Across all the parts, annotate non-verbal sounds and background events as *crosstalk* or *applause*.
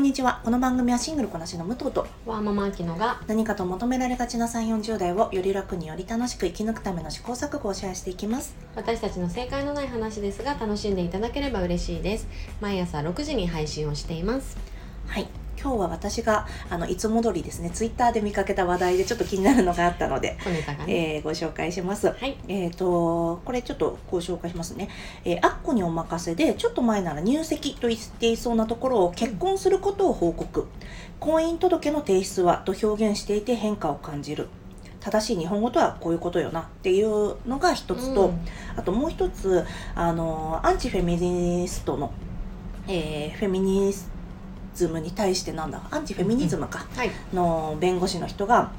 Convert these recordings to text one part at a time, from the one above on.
んにちは。この番組はシングルこなしの武藤とワーママアキノが何かと求められがちな3 4 0代をより楽により楽しく生き抜くための試行錯誤をシェアしていきます。私たちの正解のない話ですが楽しんでいただければ嬉しいです。毎朝6時に配信をしています。はい今日は私があのいつも通りですねツイッターで見かけた話題でちょっと気になるのがあったので、ね、えーご紹介します。はい。えー、とこれちょっとご紹介しますね、えーあっこにお任せでちょっと前なら入籍と言っていそうなところを結婚することを報告、婚姻届の提出はと表現していて変化を感じる。正しい日本語とはこういうことよなっていうのが一つと、うん。あともう一つあのアンチフェミニストの、えーフェミニズムに対してなんだ？アンチフェミニズムか、はい。の弁護士の人が、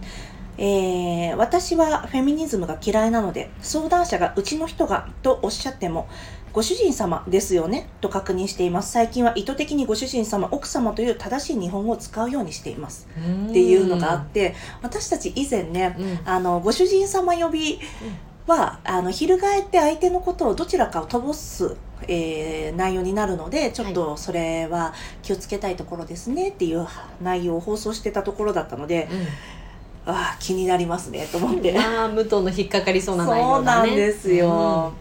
えー私はフェミニズムが嫌いなので相談者がうちの人がとおっしゃってもご主人様ですよね？と確認しています。最近は意図的にご主人様奥様という正しい日本語を使うようにしています。っていうのがあって私たち以前ねうん。あのご主人様呼びはあの翻って相手のことをどちらかを飛ばす、えー内容になるのでちょっとそれは気をつけたいところですねっていう内容を放送してたところだったのでああ気になりますねと思って、まあ武藤の引っかかりそうな内そう容だね。なんですよ、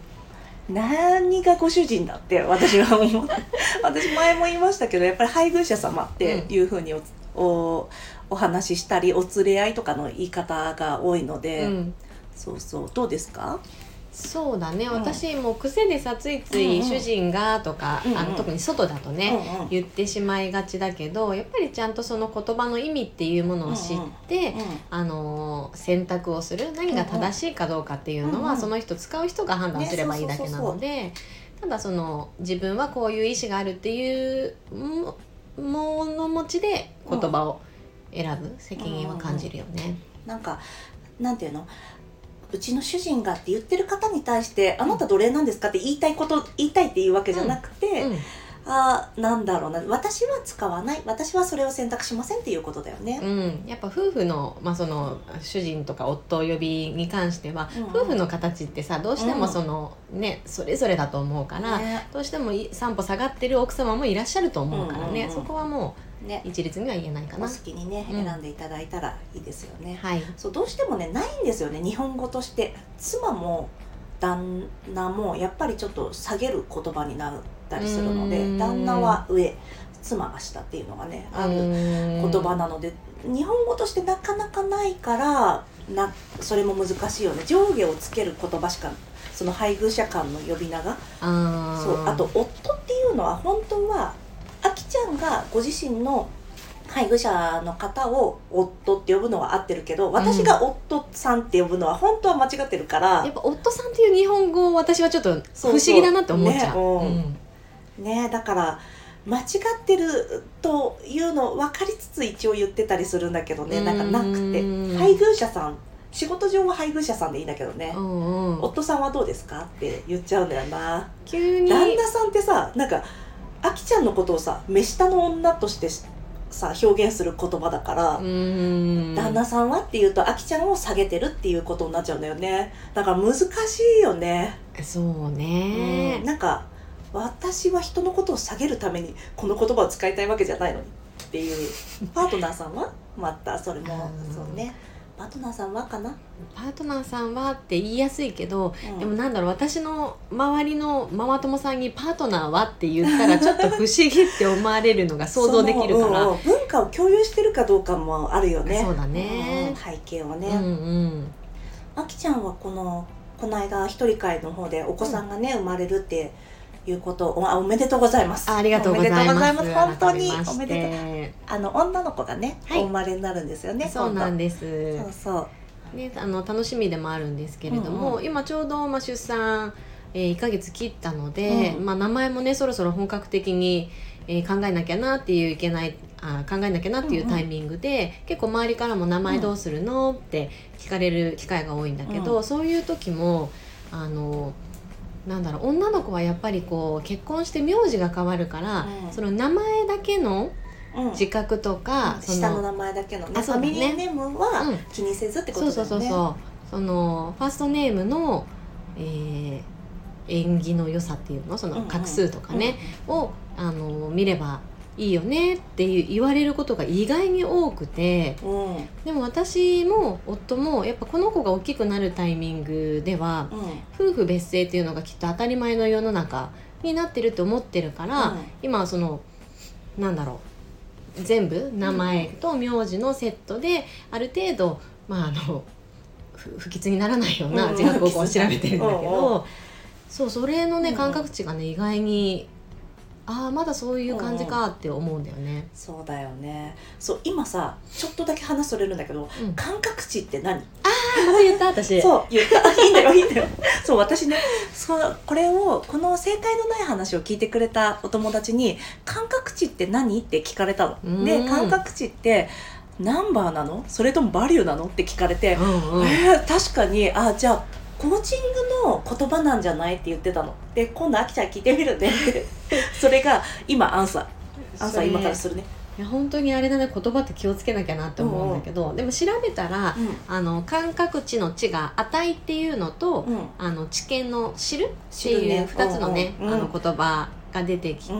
何がご主人だって私は思う。*laughs* 私前も言いましたけどやっぱり配偶者様っていうふうにお,、おお話ししたりお連れ合いとかの言い方が多いのうんで、うんそうそう。どうですか？そうだね、うん。私も癖でさついつうんうん。い主人がとか、うんうん。あの特に外だとね、うんうん。言ってしまいがちだけどやっぱりちゃんとその言葉の意味っていうものを知って、あのー選択をする何が正しいかどうかっていうのは、うんうん。その人使う人が判断すればいいだけなので、ただその自分はこういう意思があるっていうも物持ちで言葉を選ぶ責任は感じるよね。なんかなんていうの？うちの主人がって言ってる方に対して「あなた奴隷なんですか?」って言いたいこと言いたいっていうわけじゃなくて、うん。ああなんだろうな私は使わない私はそれを選択しませんっていうことだよね。うん、やっぱ夫婦の,、まあその主人とか夫呼びに関しては、うん。うん夫婦の形ってさどうしてもその、ねそれぞれだと思うから、ね。どうしてもい三歩下がってる奥様もいらっしゃると思うからね、うんうんうんそこはもねう一律には言えないかな。お好きにねうん。選んでいただいたらいいですよね。はい、そうどうしてもねないんですよね日本語として。妻も旦那もやっぱりちょっと下げる言葉になったりするのでうん。旦那は上妻が下っていうのがねある言言葉なので日本語としてなかなかないからなそれも難しいよね。上下をつける言葉しかその配偶者間の呼び名が。あそうあと夫っていうのは本当はゃんがご自身の配偶者の方を夫って呼ぶのは合ってるけど私が夫さんって呼ぶのは本当は間違ってるから、やっぱ夫さんっていう日本語私はちょっと不そう思議だなって思っちゃう。ねねだから間違ってるというの分かりつつ一応言ってたりするんだけどね。なんかなくて。うん配偶者さん仕事上は配偶者さんでいいんだけどね。う、んうん。夫さんはどうですか？って言っちゃうんだよな。急に。旦那さんってさなんかあきちゃんのことをさ目下の女としてさ表現する言葉だから、うん。旦那さんはっていうとあきちゃんを下げてるっていうことになっちゃうんだよね。だから難しいよね、そうね。うん、なんか私は人のことを下げるためにこの言葉を使いたいわけじゃないのにっていう。*laughs* パートナーさんは？またそれも。うん。そうねパートナーさんはかな、パートナーさんはって言いやすいけど、うん。でもなんだろう私の周りのママ友さんにパートナーはって言ったら *laughs* ちょっと不思議って思われるのが想像できるから。文化を共有してるかどうかもあるよね。そうだね。うん背景をね、うんうん。あきちゃんはこのこの間一人会の方でお子さんがね、生まれるっていうことをあおめでとうございます。あありがとうございます。本当におめでとう。あの女の子がね、はい。お生まれになるんですよねそうなんでですそうそう。ね、あの楽しみでもあるんですけれども、うん今ちょうど、まあ、出産、えー、1ヶ月切ったので、うん。まあ、名前もねそろそろ本格的に、えー考えなきゃなっていういけないあ考えなきゃなっていうタイミングで、結構周りからも「名前どうするの?」って聞かれる機会が多いんだけど、うん。そういう時もあのなんだろう女の子はやっぱりこう結婚して名字が変わるから、うん。その名前だけのうん。自覚とか、そ下の名前だけのね。あそうだね。ファミリーネームはうん。気にせずってことだよね。そうそうそうそのファーストネームの、えー縁起の良さっていうの？その画数とかね、をあの見ればいいよねっていう言われることが意外に多くてうん。うんでも私も夫もやっぱこの子が大きくなるタイミングでは夫婦別姓っていうのがきっと当たり前の世の中になってると思ってるから、うん。今はそのなんだろう全部名前と名字のセットである程度まああのふ不吉にならないよううなん自覚を調べてるんだけうんうんどそうそれのうん。ね感覚値がね意外にああまだそういう感じかって思うんだよね。そうだよね。そう今さちょっとだけ話それるんだけどうん、感覚値って何？あ言った私。そう言った。あいいんだよいいんだよ。そう私ねそうこれをこの正解のない話を聞いてくれたお友達に「感覚値って何?」って聞かれたうん。ので感覚値ってナンバーなの？それともバリューなの？って聞かれて、うんうん。えー確かにあじゃあコーチングの言葉なんじゃないって言ってたの。で今度あきちゃん聞いてみるね *laughs* それが今アンサー。アンサー今からするね。いや本当にあれだね言葉って気をつけなきゃなって思うんだけど、でも調べたらうあの感覚値の値が値っていうのと、んうん。あの知見の知る？っていう知るね2つのね、うんうんあの言葉が出てきて、うん。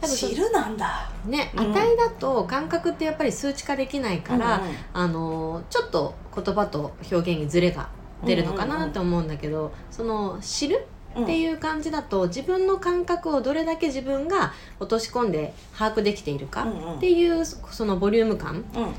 多分そ知るなんだ。ね、うん。値だと感覚ってやっぱり数値化できないから、うんうん。あのちょっと言葉と表現にズレが出るのかなって思うんだけど、その知るっていう感じだと自分の感覚をどれだけ自分が落とし込んで把握できているかうんうん。っていうそのボリューム感うん。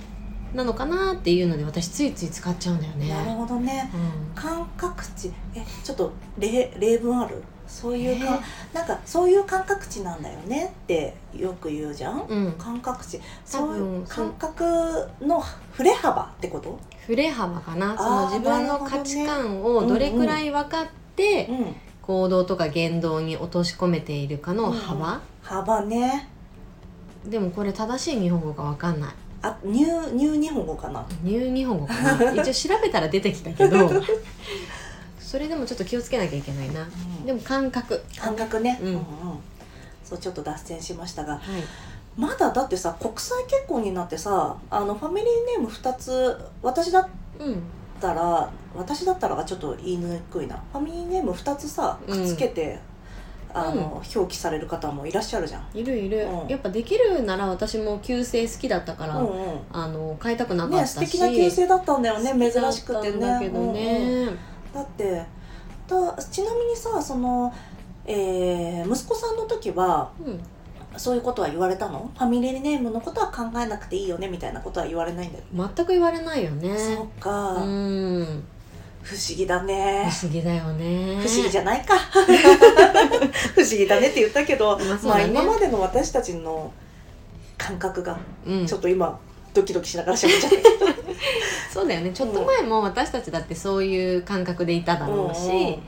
なのかなっていうので私ついつい使っちゃうんだよね。なるほどね。うん。感覚値。えちょっと例例文ある？そういうか、えなんかそういう感覚値なんだよねってよく言うじゃん、うん、感覚値。多そういう分感覚の振れ幅ってこと？振れ幅かな。その自分の価値観をどれくらい分かってうん行動とか言動に落とし込めているかの幅、幅ね。でもこれ正しい日本語が分かんない。あニューニュー日本語かな。ニュー日本語かな。*laughs* 一応調べたら出てきたけど。*laughs* それでもちょっと気をつけなきゃいけないな。でも感覚。感覚ね、うん。うんうん。そうちょっと脱線しましたが。はいまだだってさ国際結婚になってさあのファミリーネーム2つ私だっうんたら私だったらがちょっと言いにくいな。ファミリーネーム2つさくっつけて、あの表記される方もいらっしゃるじゃん、いるいる、うん。やっぱできるなら私も旧姓好きだったから、うんうん。あの変えたくなかっねたし。素敵な旧姓だったんだよね珍しくてねだけどね、うんうん。だってだちなみにさその、えー息子さんの時はうんそういうことは言われたの？ファミリーネームのことは考えなくていいよねみたいなことは言われないんだよ、全く言われないよね。そうか、うん。不思議だ不ね思議だよね。不思議じゃないか。*laughs* 不思議だねって言ったけど、まあまあ今までの私たちの感覚がうん。ちょっと今ドキドキしながら喋っちゃった。*laughs* そうだよね。ちょっと前も私たちだってそういう感覚でいただろうし、うんうん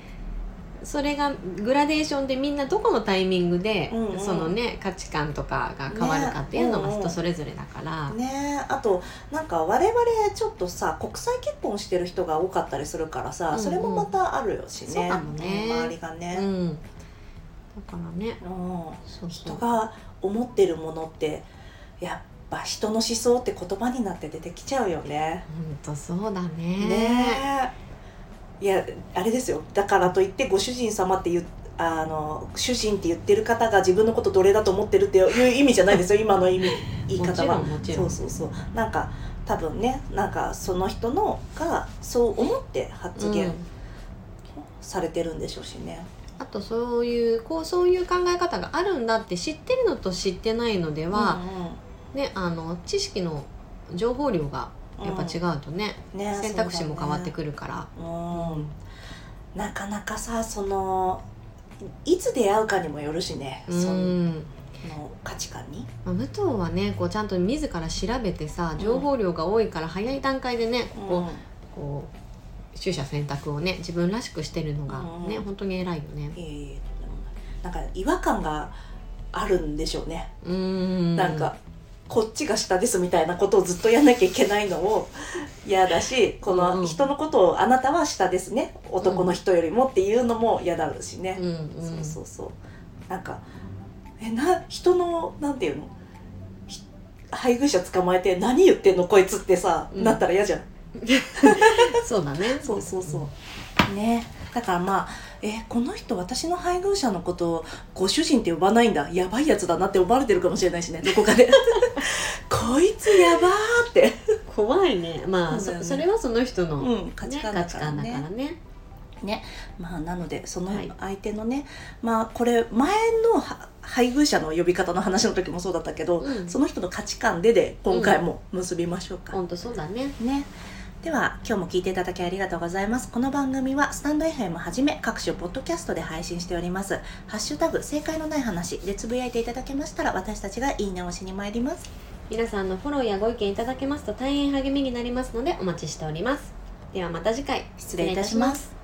それがグラデーションでみんなどこのタイミングで、うんうん。そのね価値観とかが変わるかっていうのがねうんうん。人それぞれだから、ねえあとなんか我々ちょっとさ国際結婚してる人が多かったりするからさ、うんうん。それもまたあるよしね。ね。うん周りがうね、ん、だからね。うん。そうそう。人が思ってるものってやっぱ人の思想って言葉になって出てきちゃうよね。ほんとそうだね。ねえいやあれですよ。だからといってご主人様って言うあの主人って言ってる方が自分のこと奴隷だと思ってるっていう意味じゃないですよ。今の意味 *laughs* 言い方は。そうそうそう。なんか多分ねなんかその人のがそう思って発言うん。されてるんでしょうしね、あとそういうこうそういう考え方があるんだって知ってるのと知ってないのでは、ねあの知識の情報量がやっぱ違うとね、うん。ね選択肢も変わってる、くるから。うん。なかなかさそのいつ出会うかにもよるしね、うの価値観に、まあ、武藤はねこうちゃんと自ら調べてさ情報量が多いから早い段階でねこうん。ここう取捨選択をね自分らしくしてるのがね、うん。本当に偉いよね。いえいえでもなんか違和感があるんでしょうね、うーん。なんかこっちが下ですみたいなことをずっとやんなきゃいけないのを嫌だしこの人のことをあなたは下ですね。男の人よりもっていうのも嫌だろうしね、うんうん。そうそうそう。なんかえな人のなんていうの？ひ配偶者捕まえて何言ってんのこいつってさ、うん。なったら嫌じゃん。*laughs* そうだね。そうそうそう。ねだからまあえこの人私の配偶者のことをご主人って呼ばないんだ。やばいやつだなって思われてるかもしれないしね。どこかで。*laughs* こいつやばーって、怖いね。まあそ,、ね。それはその人の、うん、価値ね、観だからね。ね。ねまあなのでそのはい。相手のね、まあこれ前のは配偶者の呼び方の話の時もそうだったけど、うん。その人の価値観でで今回も結びましょうか、本当そうだね。ねでは今日も聞いていただきありがとうございます。この番組はスタンド FM はじめ各種ポッドキャストで配信しております。ハッシュタグ正解のない話でつぶやいていただけましたら私たちがいいねをしに参ります。皆さんのフォローやご意見いただけますと大変励みになりますのでお待ちしております。ではまた次回。失礼いたします